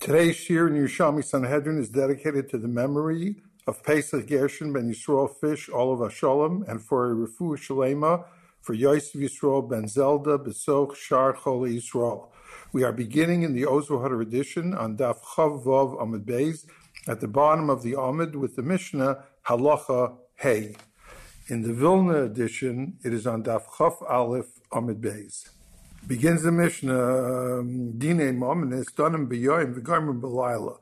Today's Shir in Yerushalmi Sanhedrin is dedicated to the memory of Pesach Gershon ben Yisrael Fish, of Asholem, and for a Refu Shalema for Yosef Yisrael ben Zelda Besoch Shar Chole Yisrael. We are beginning in the Ozohar edition on Daf Chav Vav Amid Beis at the bottom of the Amid with the Mishnah Halacha Hey. In the Vilna edition, it is on Daf Chav Aleph Amid Beis. Begins the Mishnah, um, Dine Mominis, Donim B'yoyim, V'garmim B'layla.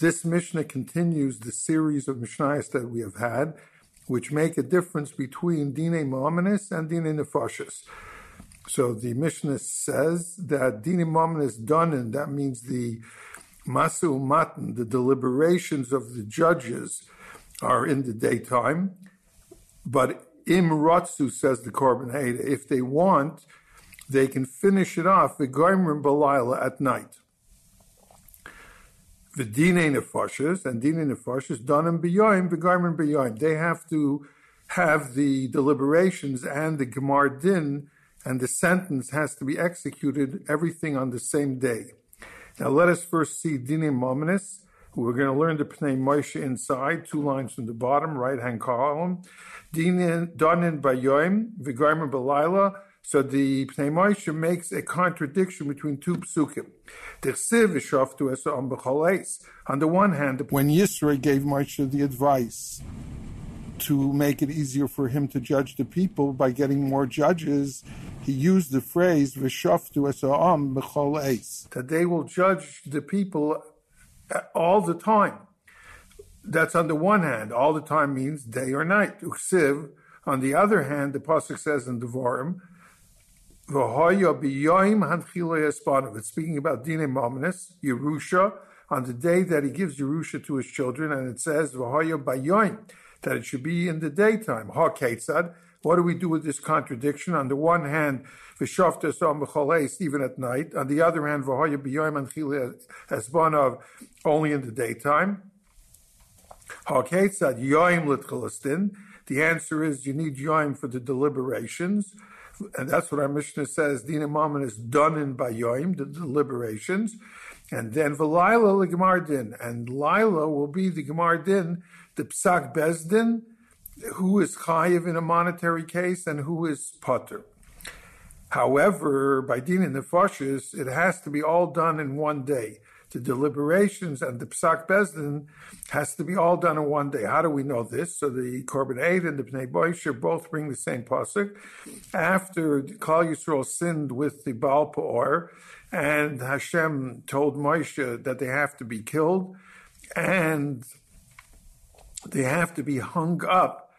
This Mishnah continues the series of Mishnayos that we have had, which make a difference between Dine Mominis and Dine Nefashis. So the Mishnah says that Dine Mominis Donin, that means the Masu Matan, the deliberations of the judges are in the daytime, but Im Ratsu, says the Korban Ha'eda, if they want, they can finish it off the Goimrim Balayla at night. The Dine Nefashis and Dine Nefashis Danim B'yoim, the Goimrim B'yoim. They have to have the deliberations and the Gemar Din and the sentence has to be executed, everything on the same day. Now let us first see Dine Mominis. We're going to learn the Pnei Moshe inside, two lines from the bottom, right hand column. Danin Bayoim, Vigarma Belila, so the Pnei Moshe makes a contradiction between two psukim. On the one hand, when Yisro gave Moshe the advice to make it easier for him to judge the people by getting more judges, he used the phrase "v'shaftu esa'am b'chol that they will judge the people all the time. That's on the one hand. All the time means day or night. On the other hand, the pasuk says in Devarim, it's speaking about Dine Mominus, Yerusha, on the day that he gives Yerusha to his children, and it says that it should be in the daytime. Ha What do we do with this contradiction? On the one hand, even at night. On the other hand, only in the daytime. The answer is you need yoim for the deliberations and that's what our Mishnah says. Dina Mammon is done in Bayoim, the deliberations, and then Velila the Gemar Din, and Lila will be the Gemar Din, the Psak Bezdin, who is chayiv in a monetary case and who is potter. However, by din in the fashis, it has to be all done in one day the deliberations and the Psak Bezdin has to be all done in one day. How do we know this? So the Korban Eda and the Pnei Moshe both bring the same pasuk. After Klal Yisrael sinned with the Baal Peor, and Hashem told Moshe that they have to be killed, and they have to be hung up.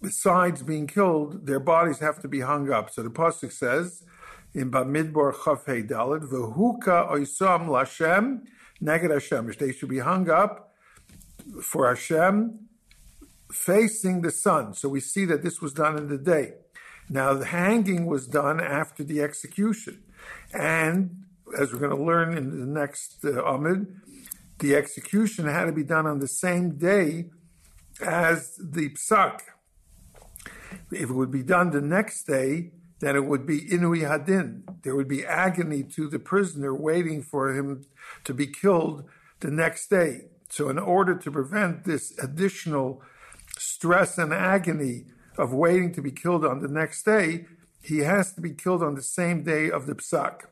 Besides being killed, their bodies have to be hung up. So the pasuk says, in Bamidbar Chafei Dalit, Vehuka Oisam Lashem, Neged Hashem. They should be hung up for Hashem facing the sun. So we see that this was done in the day. Now, the hanging was done after the execution. And as we're going to learn in the next uh, Amid, the execution had to be done on the same day as the psak. If it would be done the next day, then it would be inui hadin. There would be agony to the prisoner waiting for him to be killed the next day. So, in order to prevent this additional stress and agony of waiting to be killed on the next day, he has to be killed on the same day of the psak.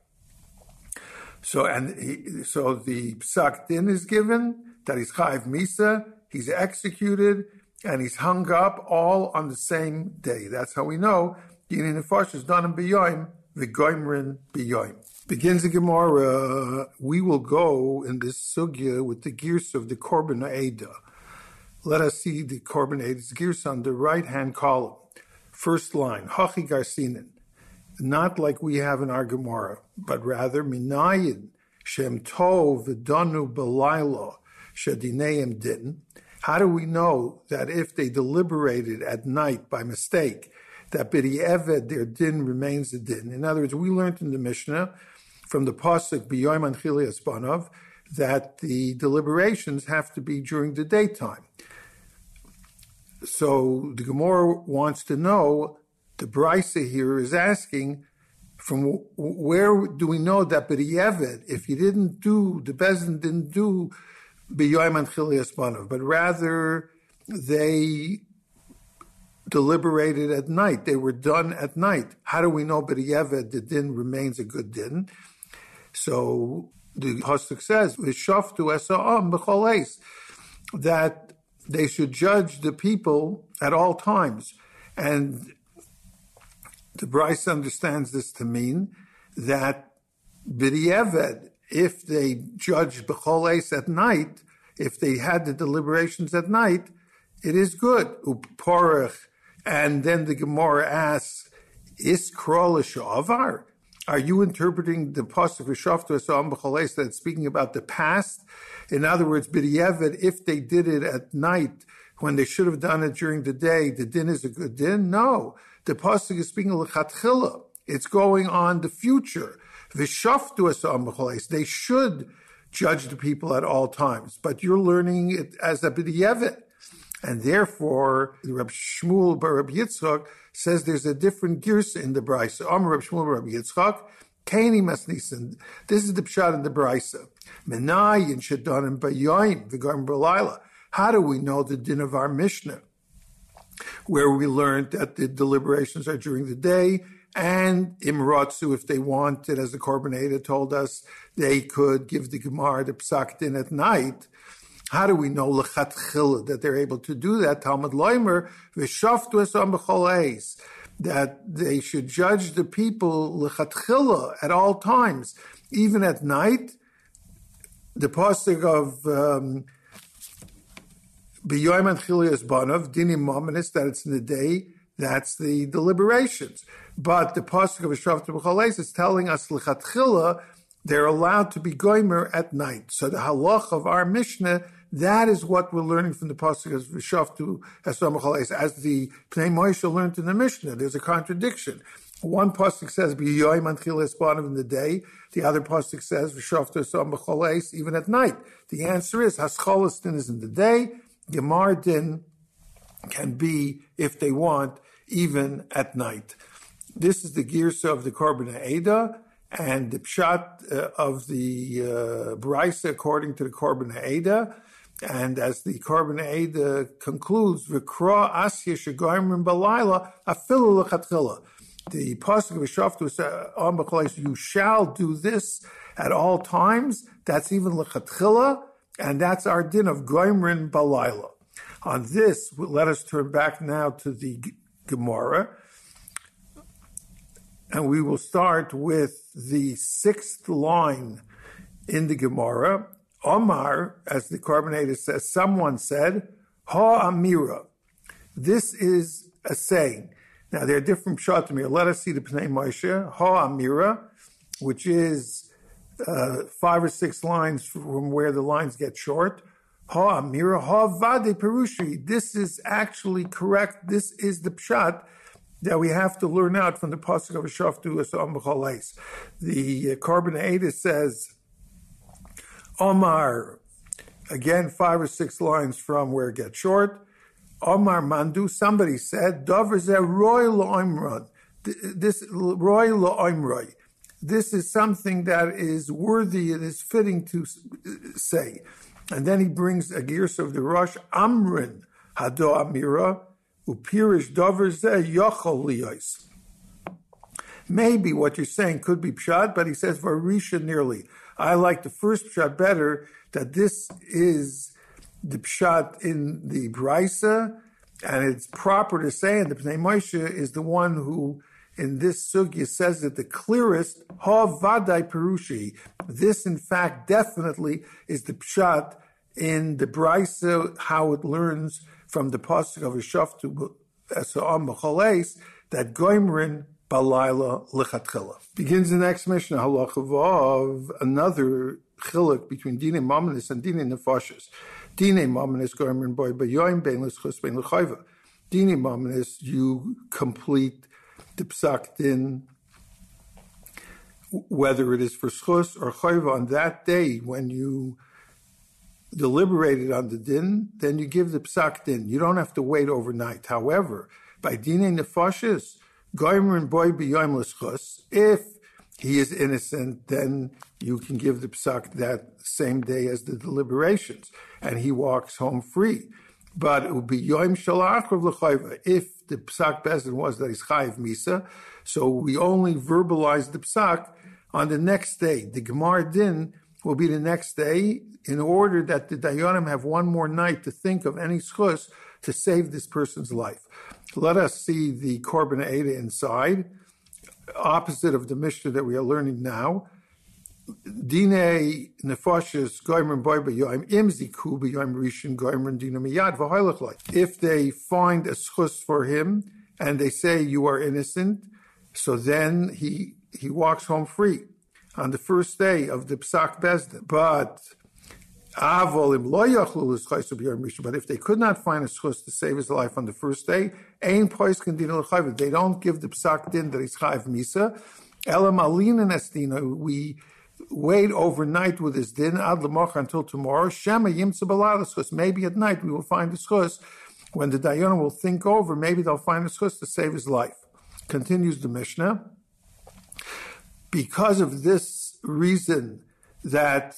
So, and he, so the psak din is given that he's chayv misa, he's executed, and he's hung up all on the same day. That's how we know Dinin Nefash is done in Biyoim, Vigoimrin Biyoim. Begins the Gemara, we will go in this sugya with the gears of the Korban Eda. Let us see the Korban Eda's gears on the right hand column. First line, Hachi Garsinin. Not like we have in our Gemara, but rather Minayin, Shem Tov, Vidanu Belayla, Shadineim Din. How do we know that if they deliberated at night by mistake, that Eved, their din remains a din. In other words, we learned in the Mishnah from the Pasuk B'yoim Anchili Espanov that the deliberations have to be during the daytime. So the Gemara wants to know, the Brisa here is asking, From where do we know that B'di'evet, if you didn't do, the Bezin didn't do B'yoyim and Chilias but rather they deliberated at night. They were done at night. How do we know B'di'evet, the din remains a good din? So the Pasuk says, V'shaftu esa'am b'chol that they should judge the people at all times. And the Bryce understands this to mean that B'di'eved, if they judge B'chol at night, if they had the deliberations at night, it is good. Uporach. And then the Gemara asks, Is Krolish Avar? Are you interpreting the pasuk b'chaleis that's speaking about the past? In other words, b'di'evet, if they did it at night when they should have done it during the day, the din is a good din? No, the pasuk is speaking lechatchila. It's going on the future. B'chaleis. They should judge the people at all times, but you're learning it as a b'di'evet. And therefore, Reb Shmuel Bar Reb Yitzchak says there's a different gears in the Brisa. Amr Reb Shmuel Bar Reb Yitzchak, Kaini Masnisan. This is the pshat in the Brisa. Menai and Shadanim Bayoim, Vigarim Balayla. How do we know the din of our Mishnah? Where we learned that the deliberations are during the day and Imratsu, if they wanted, as the Korban told us, they could give the Gemara the Psak din at night. How do we know lechatchila that they're able to do that? Talmud Loimer v'shaftu esam that they should judge the people lechatchila at all times, even at night. The pasuk of um, B'yoyim and Chilias Banav, Dinim Mominus, that it's in the day, that's the deliberations. But the pasuk of Shafta B'chaleis is telling us lechatchila they're allowed to be goimer at night. So the halach of our Mishnah, that is what we're learning from the pasuk of V'shaftu Esam as the Pnei Moshe learned in the Mishnah. There's a contradiction. One pasuk says B'yoyim Anchil Esbanav in the day. The other pasuk says V'shaftu Esam even at night. The answer is Hascholastin is in the day. Gemar din can be, if they want, even at night. This is the girsa of the Korban Eda and the pshat uh, of the uh, brisa according to the Korban Ha'eda. And as the Korban Ha'eda uh, concludes, "V'kra asya shegoyim balayla afilu lechatchila." The pasuk of Shaftu uh, on b'chalais, you shall do this at all times. That's even lechatchila, and that's our din of goimrin balayla. On this, let us turn back now to the Gemara and we will start with the sixth line in the Gemara. Omar, as the Korban says, someone said, Ha Amira. This is a saying. Now, there are different pshatim here. Let us see the Pnei Moshe. Ha Amira, which is uh, five or six lines from where the lines get short. Ha Amira, Ha Vade Perushi. This is actually correct. This is the pshat that we have to learn out from the pasuk of Shaftu Esam B'chalais. The uh, says, Omar, again five or six lines from where it gets short. Omar Mandu, somebody said, Dover ze roy lo'imron. This roy lo'imroy. This is something that is worthy, it is fitting to say. And then he brings a gears of the rush, Amrin, Hado Amira, Upirish dover yochol liyos. Maybe what you're saying could be pshat, but he says varisha nearly. I like the first pshat better. That this is the pshat in the brisa, and it's proper to say, and the Pnei Moshe is the one who in this sugya says that the clearest, ha vadai perushi. This, in fact, definitely is the pshat in the brisa, how it learns from the pasuk of Yishaftu Esa'am that Goimrin Balayla Lichatchila. Begins the next mission, Halachavav, another chiluk between Dine Mamanis and Dine Nefashis. Dine Mamanis Goimrin Boy Bayoim Ben. Dine you complete the psak din whether it is for schus or chayva on that day when you deliberated on the din, then you give the psak din. You don't have to wait overnight. However, by dine nefashis, boy if he is innocent, then you can give the psak that same day as the deliberations, and he walks home free. But it would be yoim shalachov l'chayva. If the psak bezin was that he's chayiv misa, so we only verbalize the psak on the next day. The gemar din will be the next day in order that the dayanim have one more night to think of any schus to save this person's life. Let us see the korban Ada inside, opposite of the Mishnah that we are learning now. Dine If they find a schus for him and they say you are innocent, so then he he walks home free on the first day of the psak bezdin. But but if they could not find a schus to save his life on the first day, they don't give the psak din that he's chayv misa. Nestina, we wait overnight with his din ad until tomorrow. Maybe at night we will find a schus. When the dayan will think over, maybe they'll find a schus to save his life. Continues the Mishnah. Because of this reason that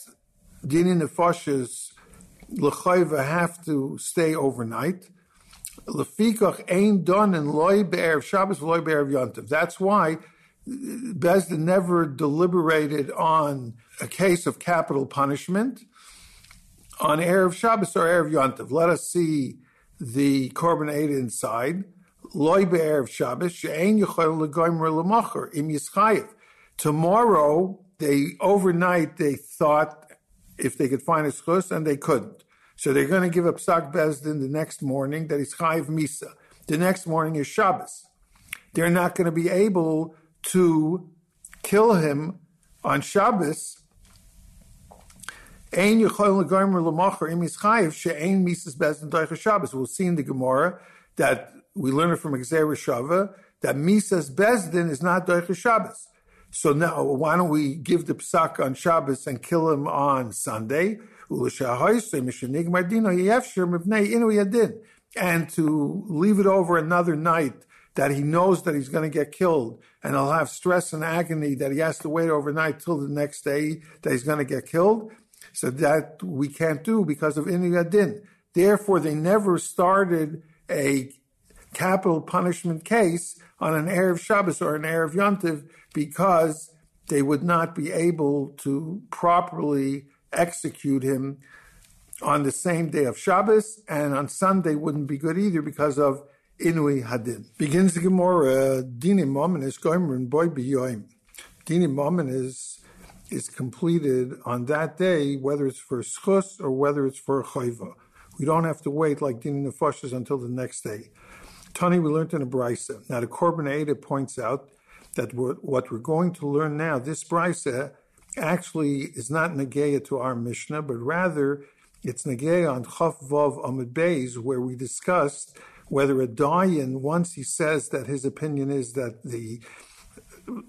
Dini Nefashis L'chayva have to stay overnight. Lefikach ain't done in loy be'erev Shabbos loy be'erev Yontiv. That's why Bezdin never deliberated on a case of capital punishment on erev Shabbos or erev Yontiv. Let us see the korban inside. Loy be'erev Shabbos she'ein yichol legoymer lemacher im yischayev. Tomorrow, they overnight they thought if they could find a schus, and they couldn't. So they're going to give up Psak Bezdin the next morning, that is Chayiv Misa. The next morning is Shabbos. They're not going to be able to kill him on Shabbos. We'll see in the Gemara that we learn it from Xer Shava that Misas Bezdin is not Doicha Shabbos. So now, why don't we give the psak on Shabbos and kill him on Sunday? And to leave it over another night that he knows that he's going to get killed and he'll have stress and agony that he has to wait overnight till the next day that he's going to get killed. So that we can't do because of Inuyadin. Therefore, they never started a capital punishment case on an Erev Shabbos or an Erev Yontiv because they would not be able to properly execute him on the same day of Shabbos, and on Sunday wouldn't be good either because of Inui Hadin. Begins the Gemara, Dini Momen is Boy Biyoim. Dini Momen is is completed on that day, whether it's for schus or whether it's for chayva. We don't have to wait like Dini Nefashas until the next day. Tani, we learned in a brisa. Now the Korban Ada points out that what we're going to learn now, this brisa actually is not negeya to our Mishnah, but rather it's negeya on Chaf Vav Amid Beis, where we discussed whether a dayan, once he says that his opinion is that the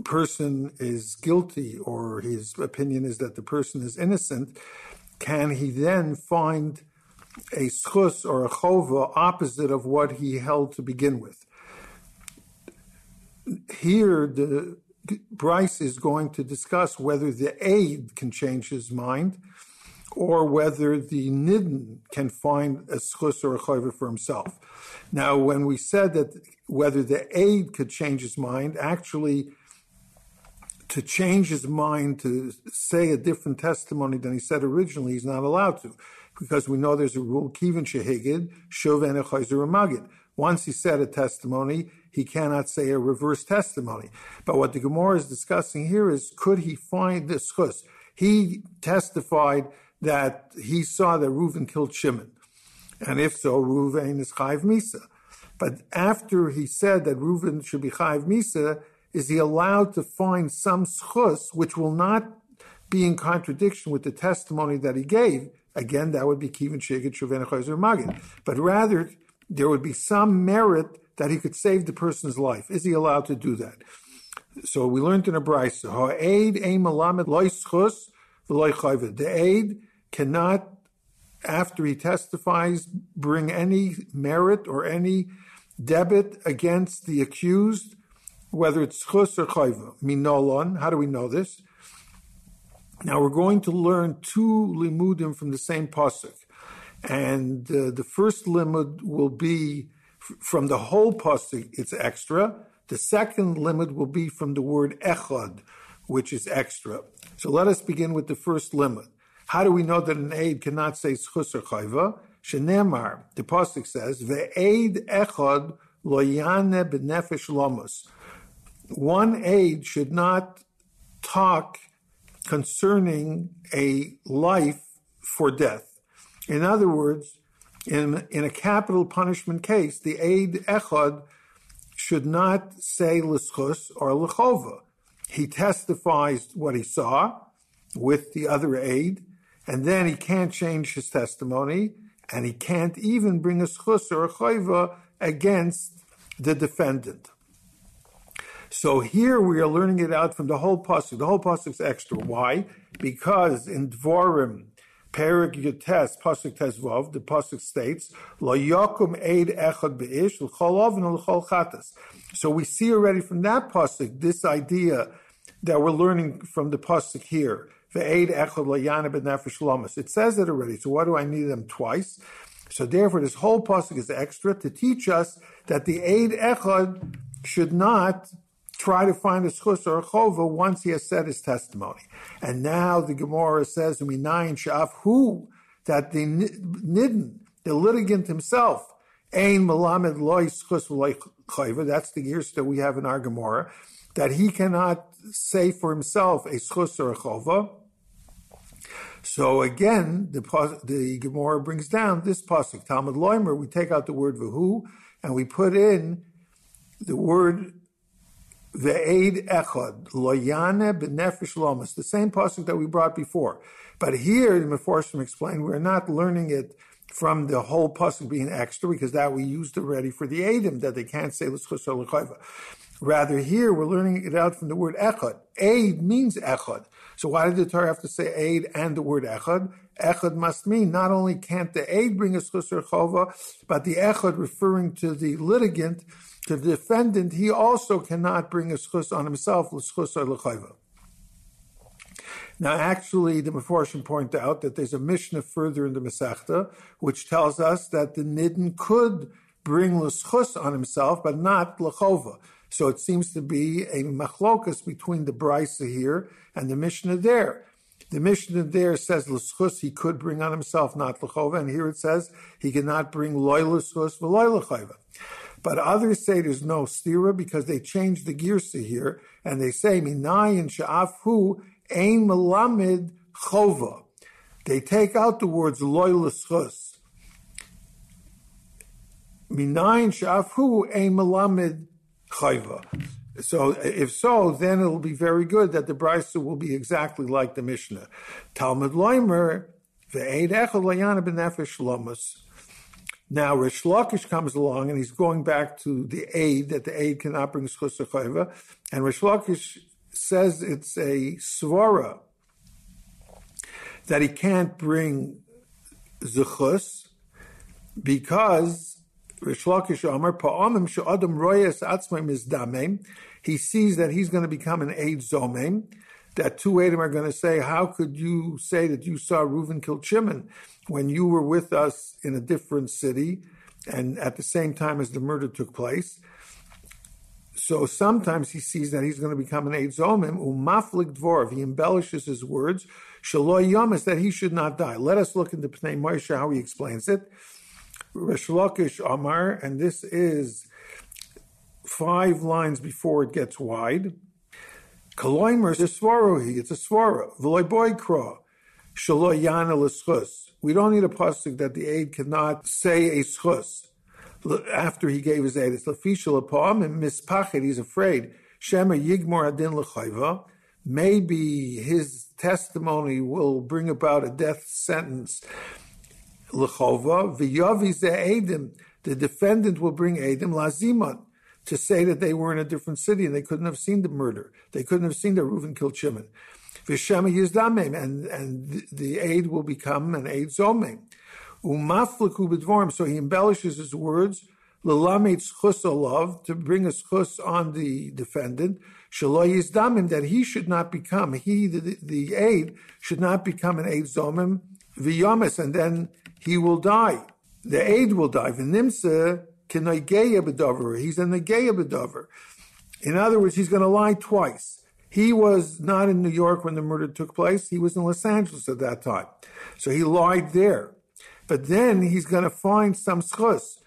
person is guilty or his opinion is that the person is innocent, can he then find a schus or a chova opposite of what he held to begin with. Here, the Bryce is going to discuss whether the aid can change his mind or whether the nidden can find a schus or a chayva for himself. Now, when we said that whether the aid could change his mind, actually, to change his mind to say a different testimony than he said originally, he's not allowed to because we know there's a rule, kivin shehigid, shoven magid. Once he said a testimony, he cannot say a reverse testimony. But what the Gemara is discussing here is, could he find this chus? He testified that he saw that Reuven killed Shimon. And if so, Reuven is chayv misa. But after he said that Reuven should be chayv misa, is he allowed to find some schus which will not be in contradiction with the testimony that he gave Again, that would be Kivin Shegit Shuven Magid. But rather, there would be some merit that he could save the person's life. Is he allowed to do that? So we learned in a brayse, Ha'aid ein malamed loy schus The aid cannot, after he testifies, bring any merit or any debit against the accused whether it's chus or chayva. Minolon, how do we know this? Now we're going to learn two limudim from the same pasuk. And uh, the first limud will be f- from the whole pasuk, it's extra. The second limud will be from the word echad, which is extra. So let us begin with the first limud. How do we know that an aid cannot say schus or chayva? Shenemar, the pasuk says, "Ve'aid echad lo yane b'nefesh lomus." One aid should not talk concerning a life for death. In other words, in, in a capital punishment case, the aid echad should not say l'schus or l'chova. He testifies what he saw with the other aid, and then he can't change his testimony, and he can't even bring a schus or a chayva against the defendant. So here we are learning it out from the whole pasuk. The whole pasuk is extra. Why? Because in Dvorim, Perik Yotes, pasuk Tezvav, the pasuk states, "Lo yakum eid echad beish l'chol oven l'chol chatas." So we see already from that pasuk this idea that we're learning from the pasuk here. It says it already. So why do I need them twice? So therefore, this whole pasuk is extra to teach us that the aid echad should not try to find a schus or a chova once he has said his testimony. And now the Gemara says, "Minayin shaf who that the nidden, the litigant himself, ein malamed loy schus chova. That's the years that we have in our Gemara, that he cannot say for himself a schus or a chova." So again, the the Gemara brings down this pasuk Talmud Loimer. We take out the word vahu and we put in the word Ve'ed echad, loyane b'nefesh lomas, the same pasuk that we brought before. But here, the Meforshim explained, we're not learning it from the whole pasuk being extra, because that we used already for the Adim, that they can't say l'schus or. Rather, here we're learning it out from the word echad. Aid means echad. So why did the Torah have to say aid and the word echad? Echad must mean not only can't the aid bring a schus or but the echad referring to the litigant to the defendant, he also cannot bring a schus on himself, l'schus or l'chayva. Now, actually, the Meforshim point out that there's a Mishnah further in the Masechta, which tells us that the Nidden could bring l'schus on himself, but not l'chova. So it seems to be a machlokas between the Brisa here and the Mishnah there. The Mishnah there says l'schus he could bring on himself, not l'chova, and here it says he cannot bring loy l'schus v'loy l'chova. But others say there's no stira because they changed the girsa here and they say minayin sha'afu ein melamid chova. They take out the words loy l'schus. Minayin sha'afu ein melamid chayva. So if so, then it'll be very good that the brisa will be exactly like the Mishnah. Talmud Loimer ve'ed echad layana b'nefesh lomus. Now Rish Lakish comes along and he's going back to the aid that the aid cannot bring schus and Rish Lakish says it's a svara that he can't bring zechus because Rish Lakish Amar pa'amim she'adam royes atzmai mizdamem. He sees that he's going to become an aid zomem. That two Adam are going to say, "How could you say that you saw Reuven kill Shimon?" when you were with us in a different city and at the same time as the murder took place. So sometimes he sees that he's going to become an Eid Zomim, umaflik dvorv. He embellishes his words. Shaloi yomis, that he should not die. Let us look into Pnei Moshe, how he explains it. Rish Lakish Amar, and this is five lines before it gets wide. Kaloimer is a svarohi, it's a svara. V'loy boy. Shaloi yana l'schus. We don't need a pasuk that the aid cannot say a schus after he gave his aid. It's lafishal poem and mispachet. He's afraid. Shema yigmor adin l'chayva. Maybe his testimony will bring about a death sentence. L'chova v'yavi edim. The defendant will bring edim laziman to say that they were in a different city and they couldn't have seen the murder. They couldn't have seen that Reuven killed Shimon. Vishema Yizdamim, and and the aid will become an aid zomim. Umafliku so he embellishes his words. Lelamed schus olav, to bring a schus on the defendant, shalo yizdamim, that he should not become, he, the, the aid, should not become an aid zomim, viyamis, and then he will die. The aid will die. V'nimsa he's a negeya bedover. In other words, he's going to lie twice. He was not in New York when the murder took place. He was in Los Angeles at that time. So he lied there. But then he's going to find some schus.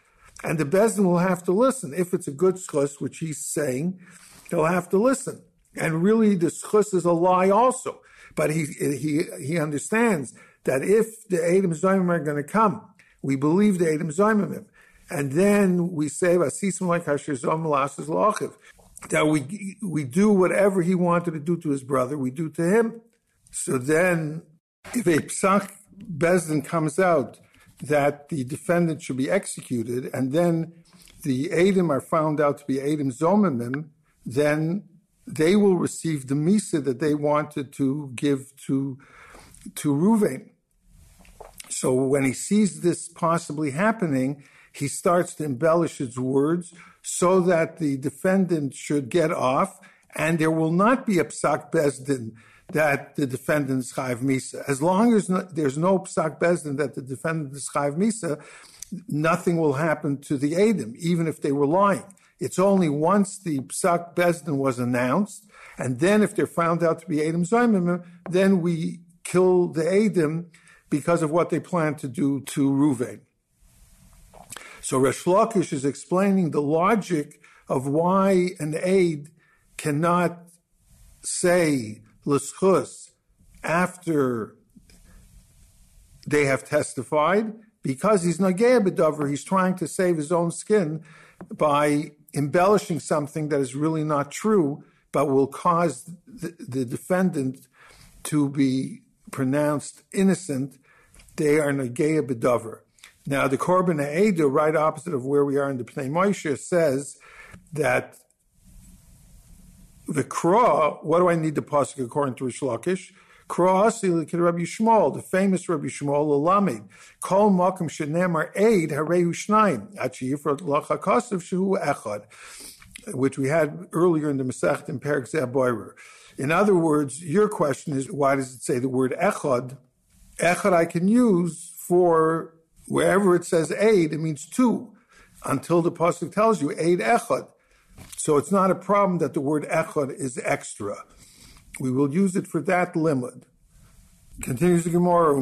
And the Bezdin will have to listen. If it's a good schus, which he's saying, they'll have to listen. And really, the schus is a lie also. But he, he, he understands that if the Adam Zayimim are going to come, we believe the Adam Zayimim. And then we say, that we we do whatever he wanted to do to his brother, we do to him. So then, if a psak bezdin comes out that the defendant should be executed, and then the Adam are found out to be Adam Zomimim, then they will receive the misa that they wanted to give to to Ruvain. So when he sees this possibly happening, he starts to embellish his words so that the defendant should get off, and there will not be a psak bezdin that the defendant is chayv misa. As long as no, there's no psak bezdin that the defendant is chayv misa, nothing will happen to the Adam, even if they were lying. It's only once the psak bezdin was announced, and then if they're found out to be Adam Zaymim, then we kill the Adam because of what they plan to do to Ruvain. So Resh Lakish is explaining the logic of why an aid cannot say l'schus after they have testified because he's nagea bedover. He's trying to save his own skin by embellishing something that is really not true, but will cause the, the defendant to be pronounced innocent. They are nagea bedover. Now, the Korban Eda, right opposite of where we are in the Pnei Moshe, says that the Kra, what do I need the pasuk according to Rish Lakish? Rabbi Shmuel, the famous Rabbi Shmuel Lalamid, Kol Makom Shenemar Eid Harehu Shnaim, Achiyifrat Lachakasav Shehu Echad, which we had earlier in the Masech in Perik Zeh In other words, your question is why does it say the word Echad? Echad I can use for Wherever it says aid, it means two, until the pasuk tells you aid echad. So it's not a problem that the word echad is extra. We will use it for that limit. Continues the Gemara,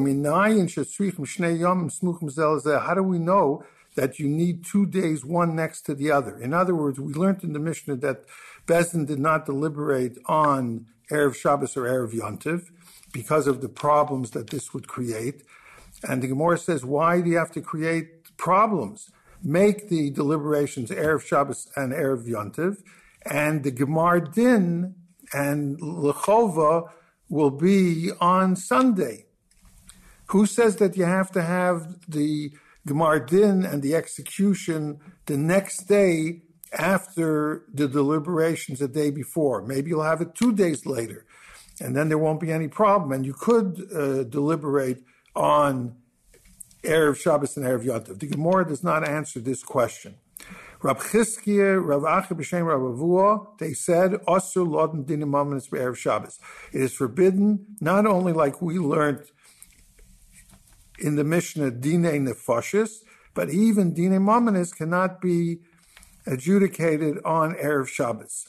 how do we know that you need two days, one next to the other? In other words, we learned in the Mishnah that Bezdin did not deliberate on Erev Shabbos or Erev Yontiv because of the problems that this would create. And the Gemara says, why do you have to create problems? Make the deliberations Erev Shabbos and Erev Yontiv, and the Gemar Din and Lechova will be on Sunday. Who says that you have to have the Gemar Din and the execution the next day after the deliberations the day before? Maybe you'll have it two days later, and then there won't be any problem. And you could uh, deliberate on Erev Shabbos and Erev Yontif. The Gemara does not answer this question. Rab Chizkiah, Rav Achi B'Shem, Rav Avua, they said, Osur Lodin Dinim Amanis Erev Shabbos. It is forbidden, not only like we learned in the Mishnah, Dine Nefashis, but even Dine Mamanis cannot be adjudicated on Erev Shabbos.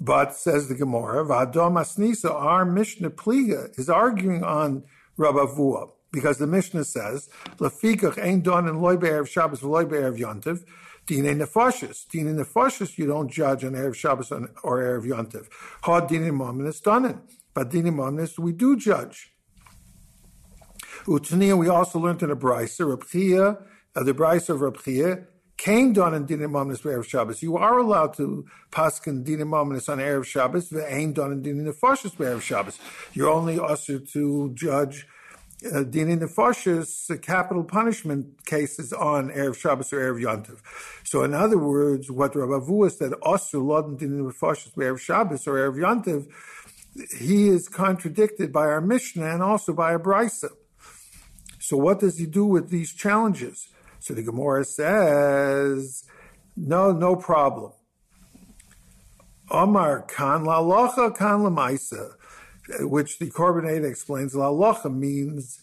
But, says the Gemara, Vadom Asnisa, our Mishnah Pliga, is arguing on Rav Avua because the Mishnah says, "Lafikach ein don and loy be'erev Shabbos v'loy be'erev Yontiv." Dine nefashis. Dine nefashis, you don't judge on Erev Shabbos or Erev Yontiv. Ha dine mominus donen. But dine mominus, we do judge. Utania, we also learned in the Brisa, Rabchia, uh, the Brisa of Rabchia, came done in Dinim Mominus Erev Shabbos. You are allowed to paskin Dinim Mominus on Erev Shabbos, ain't done in Dinim Nefashis Erev Shabbos. You're only also to judge uh, Dini Nefashis, capital punishment cases on Erev Shabbos or Erev Yontiv. So, in other words, what Rav Avua said, Osir Lodin Dini Nefashis Erev Shabbos or Erev Yontiv, he is contradicted by our Mishnah and also by a Brisa. So, what does he do with these challenges? So the Gemara says, no, no problem. Omar kan la locha kan la maisa, which the Korban explains la locha means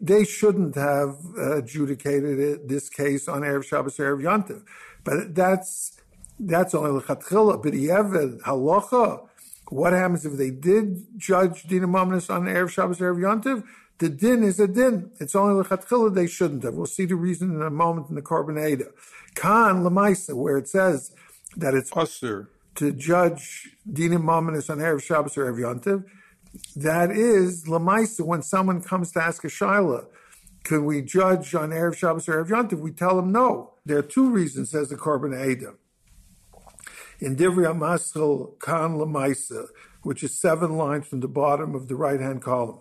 they shouldn't have adjudicated it, this case on Erev Shabbos, Erev Yantiv. But that's, that's only lechatchila. But halacha, what happens if they did judge Dina Mamnis on Erev Shabbos, Erev Yantiv? The din is a din. It's only lechatchila they shouldn't have. We'll see the reason in a moment in the Eda. Khan Lamaisa, where it says that it's Usher. To judge Dina Mamnis on Erev Shabbos or Erev Yantiv, that is Lamaisa, when someone comes to ask a Shaila, can we judge on Erev Shabbos or Erev Yantiv? We tell them no. There are two reasons, says the Korban Eda. In Divrei Maschil Kan Lamaisa, which is seven lines from the bottom of the right hand column.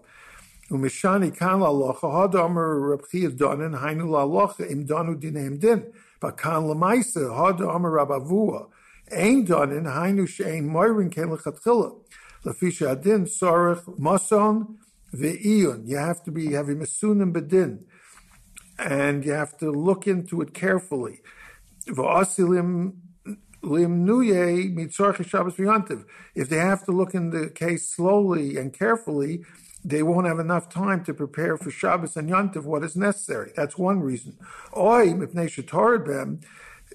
Umishani kan la locha had amar Reb Chia donen hainu la locha im donu dineim din. But kan lemaisa had amar Rab Avua ein donen hainu shein moirin ken lechatchila. Lafisha adin sorech mason ve'iyun. You have to be having masunim bedin. And you have to look into it carefully. V'yantiv. If they have to look in the case slowly and carefully, they won't have enough time to prepare for Shabbos and Yantiv what is necessary. That's one reason. Oy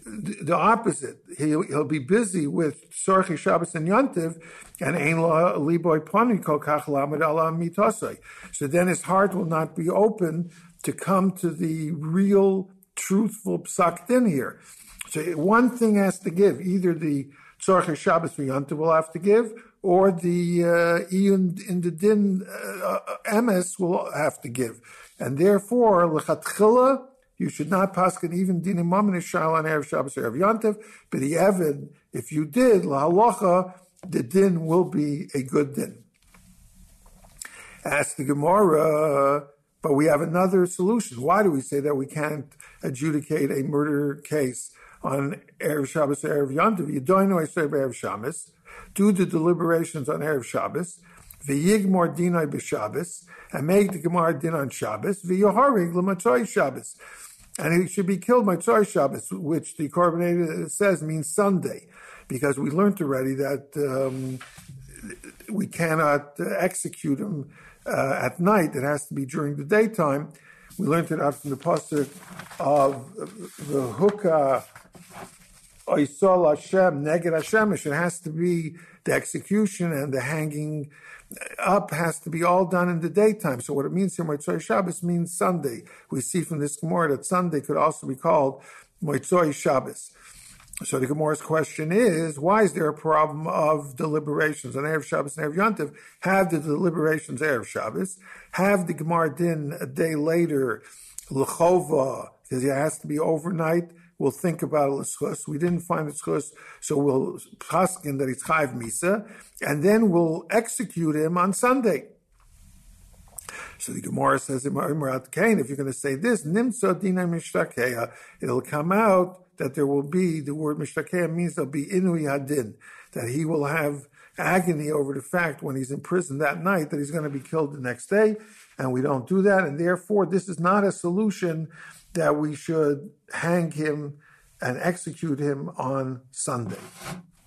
the opposite. He'll, he'll be busy with Sorchi Shabbos and Yantiv, and Ein Liboy Pani Kol Lamed Ala Mitosai. So then his heart will not be open to come to the real, truthful psak din here. So one thing has to give. Either the Tzorche Shabbos Yantiv will have to give, or the uh, in, in the din uh, emes will have to give, and therefore lechatchila you should not paskin even dinim mamin shal on erev Shabbos erev Yantiv, but evid if you did la halacha the din will be a good din. Ask the Gemara, but we have another solution. Why do we say that we can't adjudicate a murder case on erev Shabbos erev Yantiv? You don't know erev Shabbos do the deliberations on Erev Shabbos, v'yigmor dinai b'Shabbos, and make the Gemara din on Shabbos, v'yoharig l'matzoi Shabbos. And he should be killed matzoi Shabbos, which the Korban says means Sunday, because we learned already that um, we cannot execute him uh, at night. It has to be during the daytime. We learned it out from the pasuk of the hookah Oisol Hashem, Neged Hashem, it has to be the execution and the hanging up has to be all done in the daytime. So what it means here, Moitzoi Shabbos means Sunday. We see from this Gemara that Sunday could also be called Moitzoi Shabbos. So the Gemara's question is, why is there a problem of deliberations on Erev Shabbos and Erev Yontiv? Have the deliberations Erev Shabbos, have the Gemara din a day later, Lechova, because it has to be overnight, we'll think about l'schus. We didn't find l'schus, so we'll paskin that it's chayv misa, and then we'll execute him on Sunday. So the Gemara says if you're going to say this, nimsa dina mishtakeya, it'll come out that there will be, the word mishtakeya means there'll be inu yadin, that he will have agony over the fact when he's in prison that night that he's going to be killed the next day, and we don't do that, and therefore this is not a solution that we should hang him and execute him on Sunday.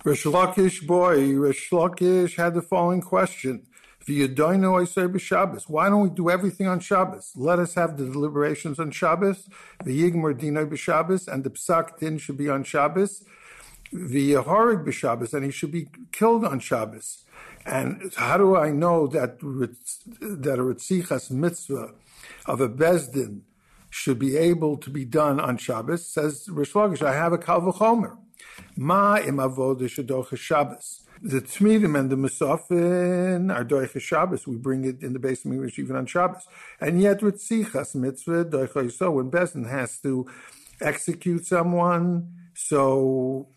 Rish Lakish boy, Rish Lakish had the following question. Why don't we do everything on Shabbos? Let us have the deliberations on Shabbos. V'yigmar dinoi b'Shabbos, and the psak din should be on Shabbos. V'yaharig b'Shabbos, and he should be killed on Shabbos. And how do I know that that a ritzichas mitzvah of a bezdin should be able to be done on Shabbos, says Rish Lakish, I have a Kalvachomer. Ma im avodah shadocha Shabbos. The Tzmidim and the Mesofin are Doicha Shabbos. We bring it in the Beis HaMikdash even on Shabbos. And yet with Sichas Mitzvah, Doicha So when Bezdin has to execute someone, so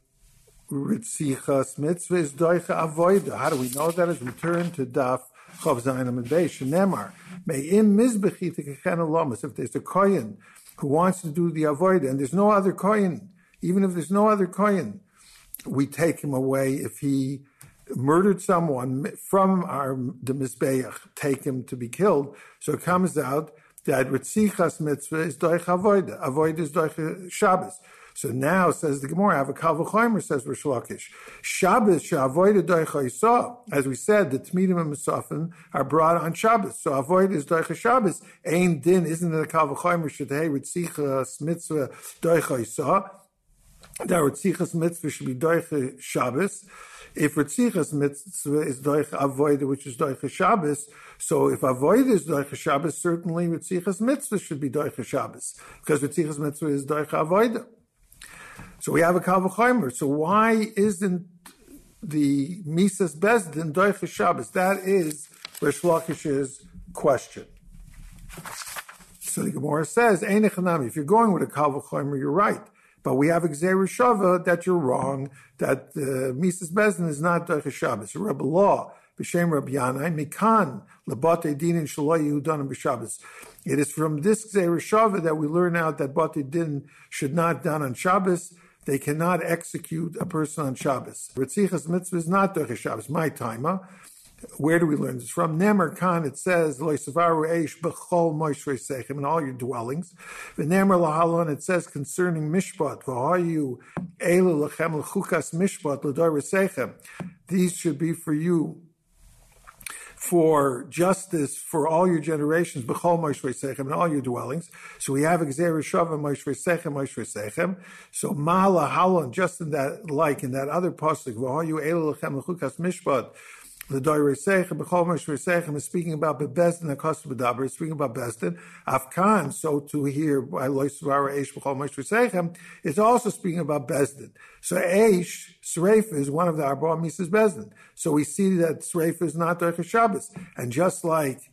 Ritzichas Mitzvah is Doicha Avoida. How do we know that? As we turn to Daf If there's a Kohen who wants to do the avoid, and there's no other Kohen, even if there's no other Kohen, we take him away if he murdered someone from our the Mizbeach, take him to be killed. So it comes out that Ritzichas Mitzvah is Doich Avoida. Avoida is Doich Shabbos. So now says the Gemara, have a Kalvachomer, says Rish Lakish. Shabbos sha'avoid doicha As we said, the Tmidim and Mesafim are brought on Shabbos. So avoid is doicha Shabbos. Ain din, isn't it a Kalvachomer, shetei ritzicha mitzvah doicha isa? That ritzichas mitzvah should be doicha Shabbos. If Ritzichas mitzvah is doich avoid, which is doich Shabbos, so if avoid is doich Shabbos, certainly Ritzichas mitzvah should be doich Shabbos, because Ritzichas mitzvah is doich avoid. So we have a Kalvachomer. So why isn't the Mises Bezdin doich Shabbos? That is Rish Lakish's question. So the Gemara says, if you're going with a Kalvachomer, you're right. But we have Xer Shava that you're wrong, that uh, Mises Bezdin is not Doich Shabbos. Rebbe Law, B'Shem Rabbi Yanai, Mikan, Labate Din and Shaloi Yehudanim B'Shabbos. It is from this Xer Shava that we learn out that Bate Din should not done on Shabbos. They cannot execute a person on Shabbos. Ritzichas mitzvah is not Doich Shabbos, my timer. Where do we learn this from? Nemer Khan, it says, Loisavaru Eish Bechol Moishre Sechem, in all your dwellings. Nemer Lahalon, it says concerning Mishpat, V'hayu Eilu Lechem Lechukas Mishpat. These should be for you for justice for all your generations, b'chol moishvei sechem, in all your dwellings. So we have exer shava moishvei sechem, moishvei sechem. So mala halon, just in that, like in that other pasuk, v'hayu elu lechem lechukas mishpat, the Doire Moshe Seichem is speaking about Bebesdin and Kosta B'daber, is speaking about Besdin. Afkan, so to hear by Lois Svara Eish Seichem, is also speaking about Besdin. So Eish, Sreif is one of the Arba Mises Besdin. So we see that Sreif is not Doicha Shabbos. And just like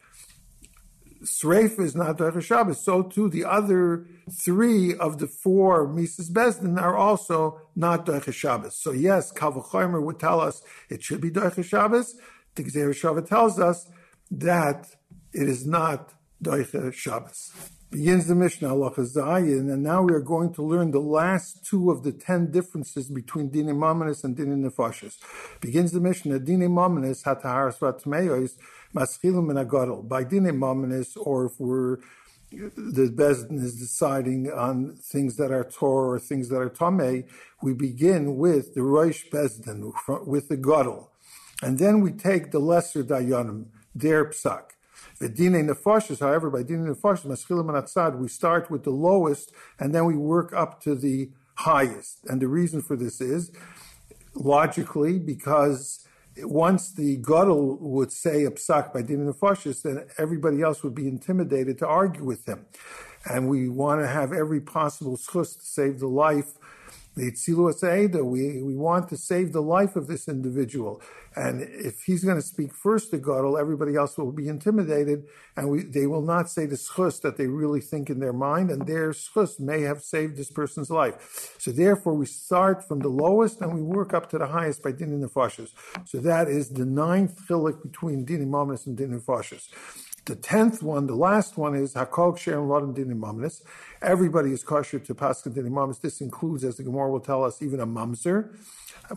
Sreif is not Doicha Shabbos, so too the other three of the four Mises Besdin are also not Doicha Shabbos. So yes, Kalvachomer would tell us it should be Doicha Shabbos. The Shavah tells us that it is not Doicha Shabbos. Begins the Mishnah, Allah Zayin, and now we are going to learn the last two of the ten differences between Dine Mamanis and Dine Nefashis. Begins the Mishnah, Dine Mamanis, Hataharas Vatmeyois, Maschilim and Agadol. By Dine Mamanis, or if we're the Bezdin is deciding on things that are Torah or things that are Tameh, we begin with the Rosh Bezdin, with the Gadol. And then we take the lesser Dayanim, their psak. The Dine Nefashis, however, by Dine Nefashis, Maschilim and Atzad, we start with the lowest and then we work up to the highest. And the reason for this is, logically, because once the Gadol would say a psak by Dine Nefashis, then everybody else would be intimidated to argue with him. And we want to have every possible schus to save the life the Tzilus Aida, we, we want to save the life of this individual. And if he's going to speak first to Gadol, everybody else will be intimidated, and we, they will not say the schus that they really think in their mind, and their schus may have saved this person's life. So therefore, we start from the lowest and we work up to the highest by din nefashis. So that is the ninth chilik between din mamas and din nefashis. The tenth one, the last one is Hakol Ksher and Rodin Din Everybody is kosher to Paskin Din Imamnis. This includes, as the Gemara will tell us, even a mamzer.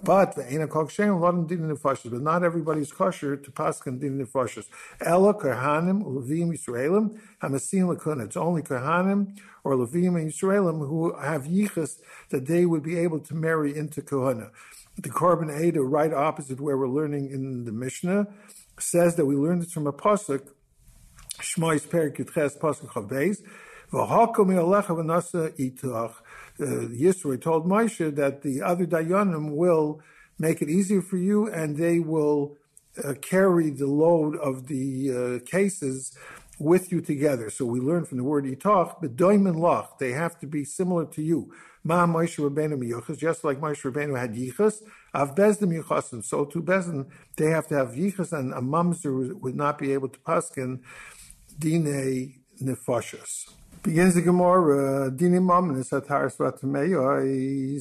But the Ein Hakol Ksher and Rodin Din Nefashis. But not everybody is kosher to Paskin Din Nefashis. Ella Kohanim Levim Yisraelim Hamasin Lakuna. It's only Kohanim or Levim and Yisraelim who have yichus that they would be able to marry into Kohana. The Korban Eda, right opposite where we're learning in the Mishnah, says that we learned it from a pasuk Shmois Perik Yutches Pasuk Chav Beis. V'hakom Yalecha V'nasa Itach. Yisro told Moshe that the other Dayanim will make it easier for you and they will uh, carry the load of the uh, cases with you together. So we learn from the word itach, but doimen lach, they have to be similar to you. Ma Moshe Rabbeinu miyuchas, just like Moshe Rabbeinu had yichas, av bezdim yichasim. So to bezdim, they have to have yichas, and a mamzer would not be able to paskin dine nefashos. Begins the Gemara, dine mominus ataris vatameyo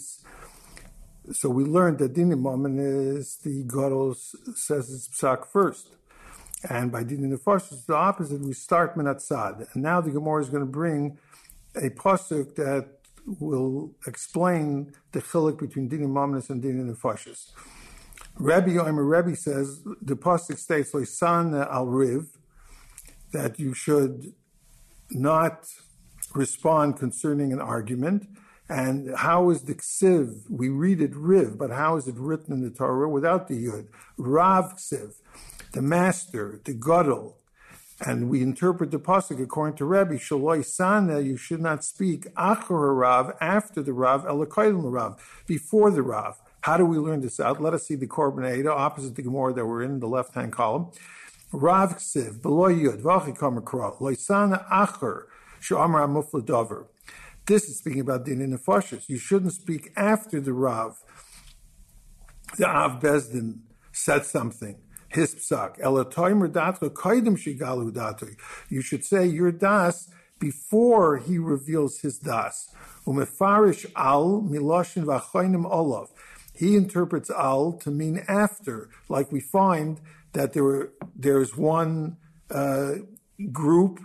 so we learned that dine mominus, the Gadol says it's psak first. And by dine nefashos, the opposite, we start minatzad. And now the Gemara is going to bring a pasuk that will explain the chilik between dine mominus and dine nefashos. Rabbi Yomer Rebbe says, the pasuk states, Loisan al riv, that you should not respond concerning an argument, And how is the ksiv? We read it riv, but how is it written in the Torah without the yud? Rav ksiv, the master, the gadol. And we interpret the pasuk according to Rabbi Shaloi Sana, you should not speak achar Rav, after the Rav, elakayim Rav, before the Rav. How do we learn this out? Let us see the Korban opposite the Gemara that we're in, the left-hand column. Rav ksiv, beloy yud, v'achikam akra, loisana achar, she'amar amufla. This is speaking about din in You shouldn't speak after the Rav. The Av Bezdin said something his psak. You should say your das before he reveals his das. Umefarish al miloshin v'achayim olav. He interprets al to mean after, like we find that there were, there's one uh, group,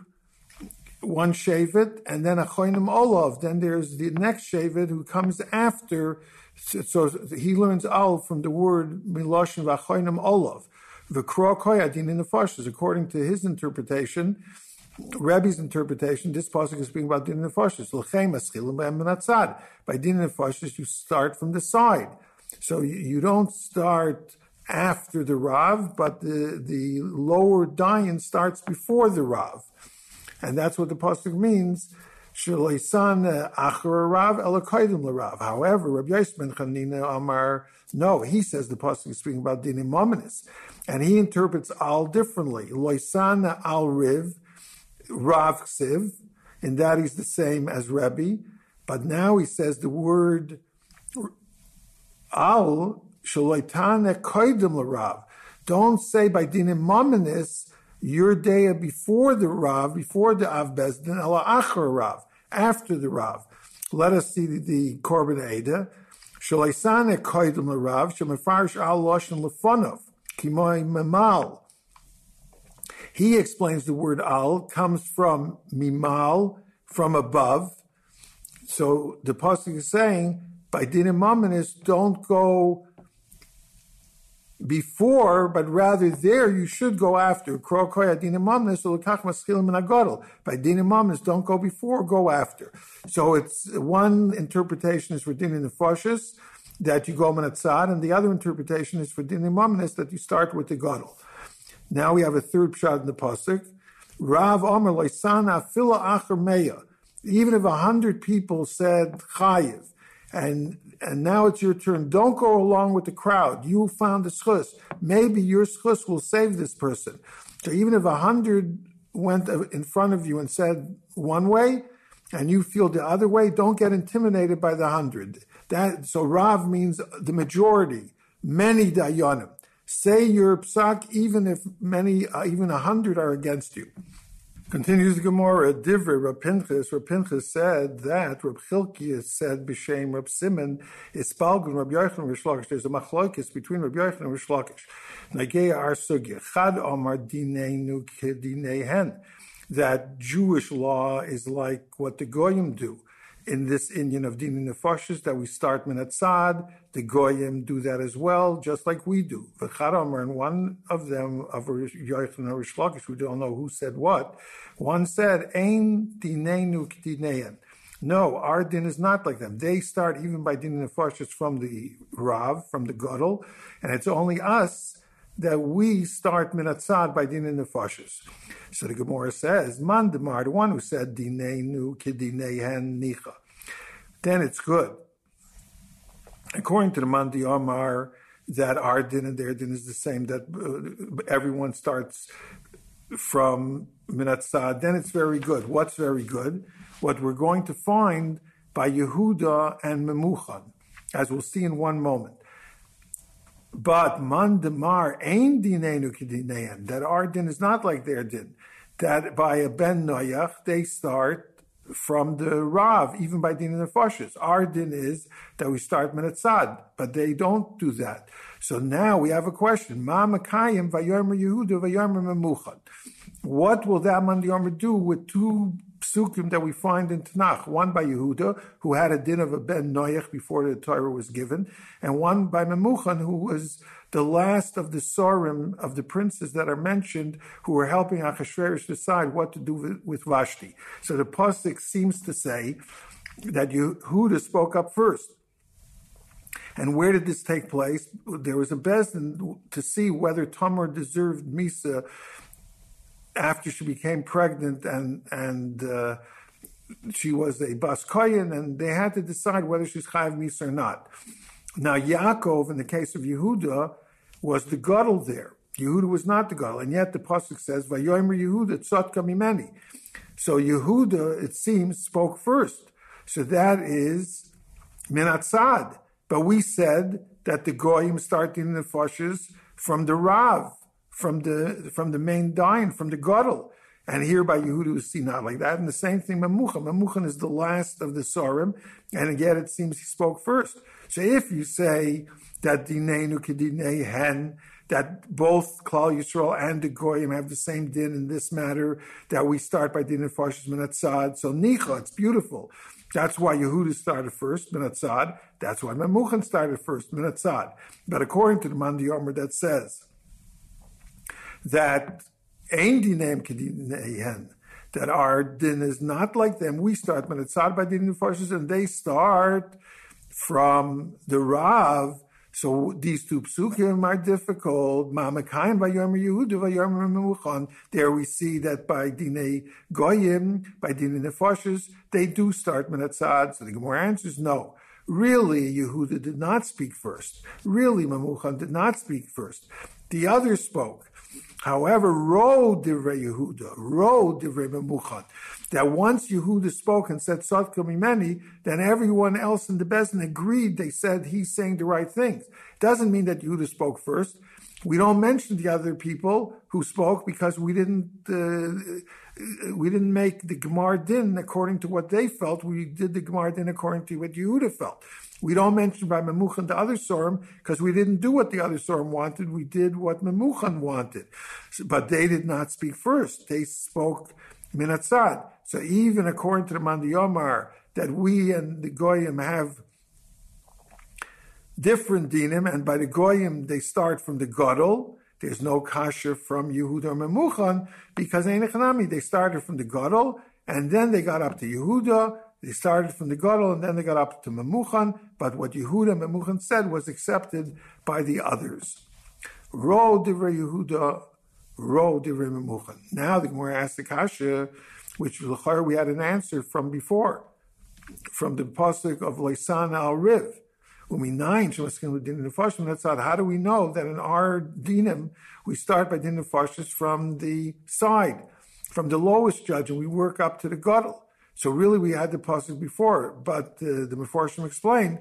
one Shavit, and then a Choinim Olav. Then there's the next Shavit who comes after. So, so he learns al from the word Miloshin Vachoinim Olav. The Krokoyadin in the according to his interpretation, Rebbe's interpretation, this pasuk is speaking about din in the Farshas. By din in the Farshas, you start from the side. So you don't start after the Rav, but the, the lower dayan starts before the Rav. And that's what the pasuk means. Shaloisan eh, achar Rav elakaidim Rav. However, Rabbi Yosef Chanina Amar, no, he says the pasuk is speaking about dinim mominus, and he interprets al differently. Loisan al riv, Rav ksiv, and that is the same as Rebbe, but now he says the word al. Don't say by dinim mominus your day before the Rav, before the Av Bezdin, ela achar Rav, after the Rav. Let us see the, Korban Eda. Shalaisane koidim Rav, shemefarish al loshen lefonov, kimoy memal. He explains the word al comes from mimal, from above. So the pasuk is saying, by dinim is don't go before, but rather there you should go after. By dinimamnis, don't go before, go after. So it's one interpretation is for nefashis, that you go minatzad, and the other interpretation is for dinimamnis, that you start with the gadol. Now we have a third shot in the pasuk. Rav Omer Loisana Fila Acher. Even if a hundred people said chayiv, and and now it's your turn. Don't go along with the crowd. You found the schus. Maybe your schus will save this person. So even if a hundred went in front of you and said one way, and you feel the other way, don't get intimidated by the hundred. That so Rav means the majority, many dayanim. Say your psak even if many, uh, even a hundred are against you. Continues the Gemara, Divrei Rab Pinchas, Rab Pinchas said that Rab Chilkias said b'shem Rab Simon, Ispalgun Rab Yochanan Rish Lakish. There's a machlokes between Rab Yochanan and Rish Lakish. Nageya Ar Sugya, Chad Omar Dineinu Kedinehen. That Jewish law is like what the Goyim do in this Indian of Dini Nefashis that we start Minatzad, the Goyim do that as well, just like we do. V'charamar, and one of them, of Yoichan and Rish Lakish, we don't know who said what, one said, Ein Dineinu K'dineyan. No, our din is not like them. They start even by din nefashis from the Rav, from the Gadol, and it's only us that we start minatzad by din nefashis. So the Gemara says, Mandamar, the one who said Dineinu Kidinehen Nicha. Then it's good. According to the Mandi Omar, that our din and their din is the same, that uh, everyone starts from Minatzad, then it's very good. What's very good? What we're going to find by Yehuda and Memuchan, as we'll see in one moment. But man demar ain dinenu kidinean, that our din is not like their din. That by a ben noyach, they start from the Rav, even by din and Nefashis. Our din is that we start Menetzad, but they don't do that. So now we have a question. Ma Yehuda. What will that man do with two psukim that we find in Tanakh, one by Yehuda, who had a din of a ben Noach before the Torah was given, and one by Memuchan, who was the last of the Sorim, of the princes that are mentioned, who were helping Achashverosh decide what to do with, Vashti. So the Pasuk seems to say that Yehuda spoke up first. And where did this take place? There was a bezdin to see whether Tamar deserved Misa after she became pregnant and and uh, she was a bas and they had to decide whether she's chayav Misa or not. Now Yaakov, in the case of Yehuda, was the gadol there. Yehuda was not the gadol, and yet the pasuk says Vayomer Yehuda tzotka mimeni. So Yehuda, it seems, spoke first. So that is minatzad. But we said that the goyim start in the foshes from the rav, from the from the main dine, from the gadol. And here by Yehuda we see not like that. And the same thing, Memuchan. Memuchan is the last of the Sorim, and again it seems he spoke first. So if you say that Dineinu Kedinei Hen, that both Klal Yisrael and the Goyim have the same din in this matter, that we start by din and Farshis Minatzad. So Nicha, it's beautiful. That's why Yehuda started first, Minatzad. That's why Memuchan started first, Minatzad. But according to the Mandi Yomer that says that Ein Dinem Kedinehen, that our din is not like them. We start Minatzad by din Farshis, and they start from the Rav so these two psukim are difficult. Ma'amakaim v'yomer Yehuda v'yomer Memuchan. There we see that by dine goyim, by dine nefoshes, they do start menatzad. So the Gemara answers no. Really, Yehuda did not speak first. Really, Memuchan did not speak first. The others spoke. However, Ro divrei Yehuda, Ro divrei Memuchan, that once Yehuda spoke and said Sadka Mimeni, then everyone else in the Bezdin agreed. They said he's saying the right things. Doesn't mean that Yehuda spoke first. We don't mention the other people who spoke because we didn't uh, we didn't make the Gemar Din according to what they felt. We did the Gemar Din according to what Yehuda felt. We don't mention by Memuchan the other Sorim because we didn't do what the other Sorim wanted. We did what Memuchan wanted. But they did not speak first. They spoke Minatzad. So even according to the Mandiyomar, that we and the Goyim have different dinim, and by the Goyim they start from the Gadol. There's no kasha from Yehuda or Memuchan because Einechanami, they started from the Gadol, and then they got up to Yehuda, they started from the Gadol, and then they got up to Memuchan, but what Yehuda Memuchan said was accepted by the others. Ro divrei Yehuda, ro divrei Memuchan. Now the Gemara asks the kasha, which we had an answer from before, from the pasuk of Leisan al Riv. How do we know that in our dinim we start by din nefashis from the side, from the lowest judge, and we work up to the gadol? So really, we had the pasuk before, but uh, the Mefarshim explained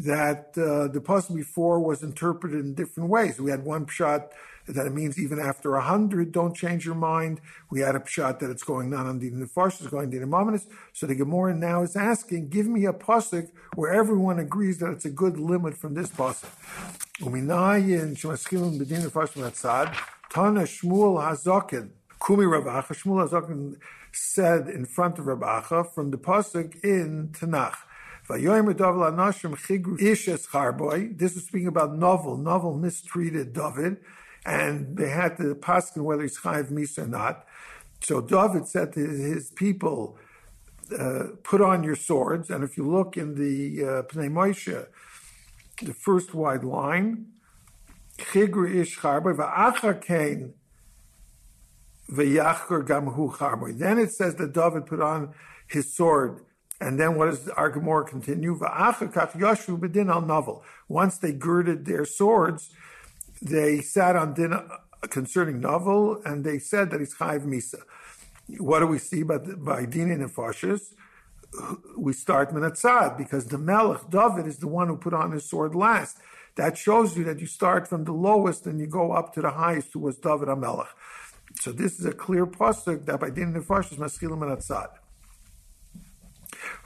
that uh, the pasuk before was interpreted in different ways. We had one shot that it means even after a hundred, don't change your mind. We had a pshat that it's going not on the Nefarsh, it's going to the Mamonis. So the Gemara now is asking, give me a pasuk where everyone agrees that it's a good limit from this pasuk. Tana Shmuel Kumi Shmuel said in front of Rabacha from the pasuk in Tanakh. This is speaking about Naval. Naval mistreated David and they had to pass whether he's chayiv misa or not. So David said to his people, uh, "Put on your swords." And if you look in the uh, Pnei Moshe, the first wide line, "Chigru ish v'yachur gamhu Then it says that David put on his sword. And then what does the Argamor continue? Once they girded their swords, they sat on dinner concerning Naval, and they said that it's chayv misa. What do we see by, by din and Farshas? We start minatzad because the Melech David is the one who put on his sword last. That shows you that you start from the lowest and you go up to the highest, who was David Amelech. So this is a clear pasuk that by din and Farshas maschilim minatzad.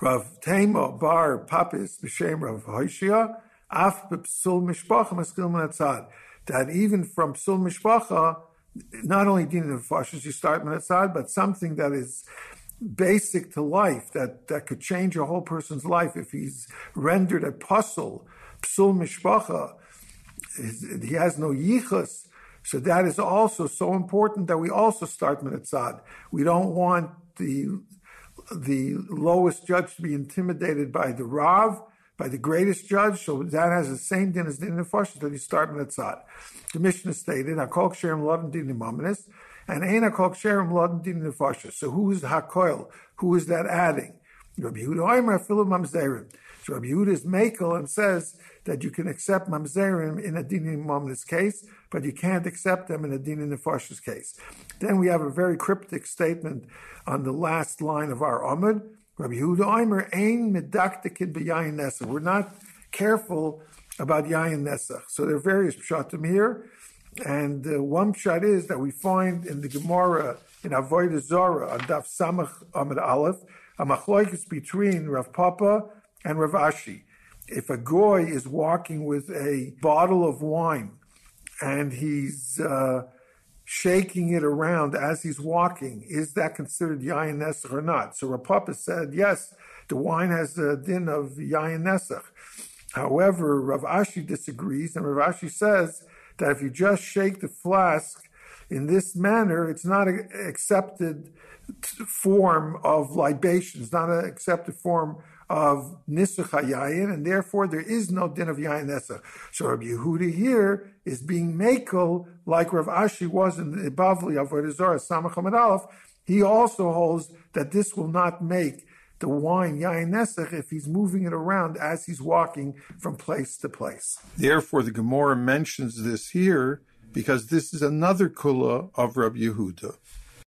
Rav Tema Bar Papis b'shem Rav Hoshia af b'psul mishpacha maschilim minatzad that even from Psul Mishpacha, not only din of Fashis you start Menatzad, but something that is basic to life, that, that could change a whole person's life if he's rendered a puzzle, Psul Mishpacha, he has no yichus. So that is also so important that we also start Menatzad. We don't want the the lowest judge to be intimidated by the Rav, by the greatest judge. So that has the same din as din nefashis that you start mitzat. The Mishnah stated, "Hakol ksherim lodin din nimominus," and "Ein hakol ksherim lodin din nefashis." So who is hakoil? Who is that adding? Rabbi Yehuda Oimer filu mamzerim. So Rabbi Yehuda is makel and says that you can accept mamzerim in a din nimominus case, but you can't accept them in a din nefashis case. Then we have a very cryptic statement on the last line of our Amud. Rabbi Yehuda Oimer ein medaktikin b'yayin nesach. We're not careful about yayin nesach. So there are various pshatim here, and uh, one pshat is that we find in the Gemara in Avodah Zorah on Daf Samach Amud Aleph a machlokes between Rav Papa and Rav Ashi. If a goy is walking with a bottle of wine and he's uh, shaking it around as he's walking, is that considered yayin nesach or not? So Rav Papa said, yes, the wine has the din of yayin nesach. However, Rav Ashi disagrees, and Rav Ashi says that if you just shake the flask in this manner, it's not accepted form of libation. It's not an accepted form of Nisuch HaYayin, and therefore there is no din of Yayin Nesach. So Rabbi Yehuda here is being makel like Rav Ashi was in the Bavli of Avodah Samach Aleph. He also holds that this will not make the wine Yayin Nesach if he's moving it around as he's walking from place to place. Therefore, the Gemara mentions this here because this is another kula of Rabbi Yehuda.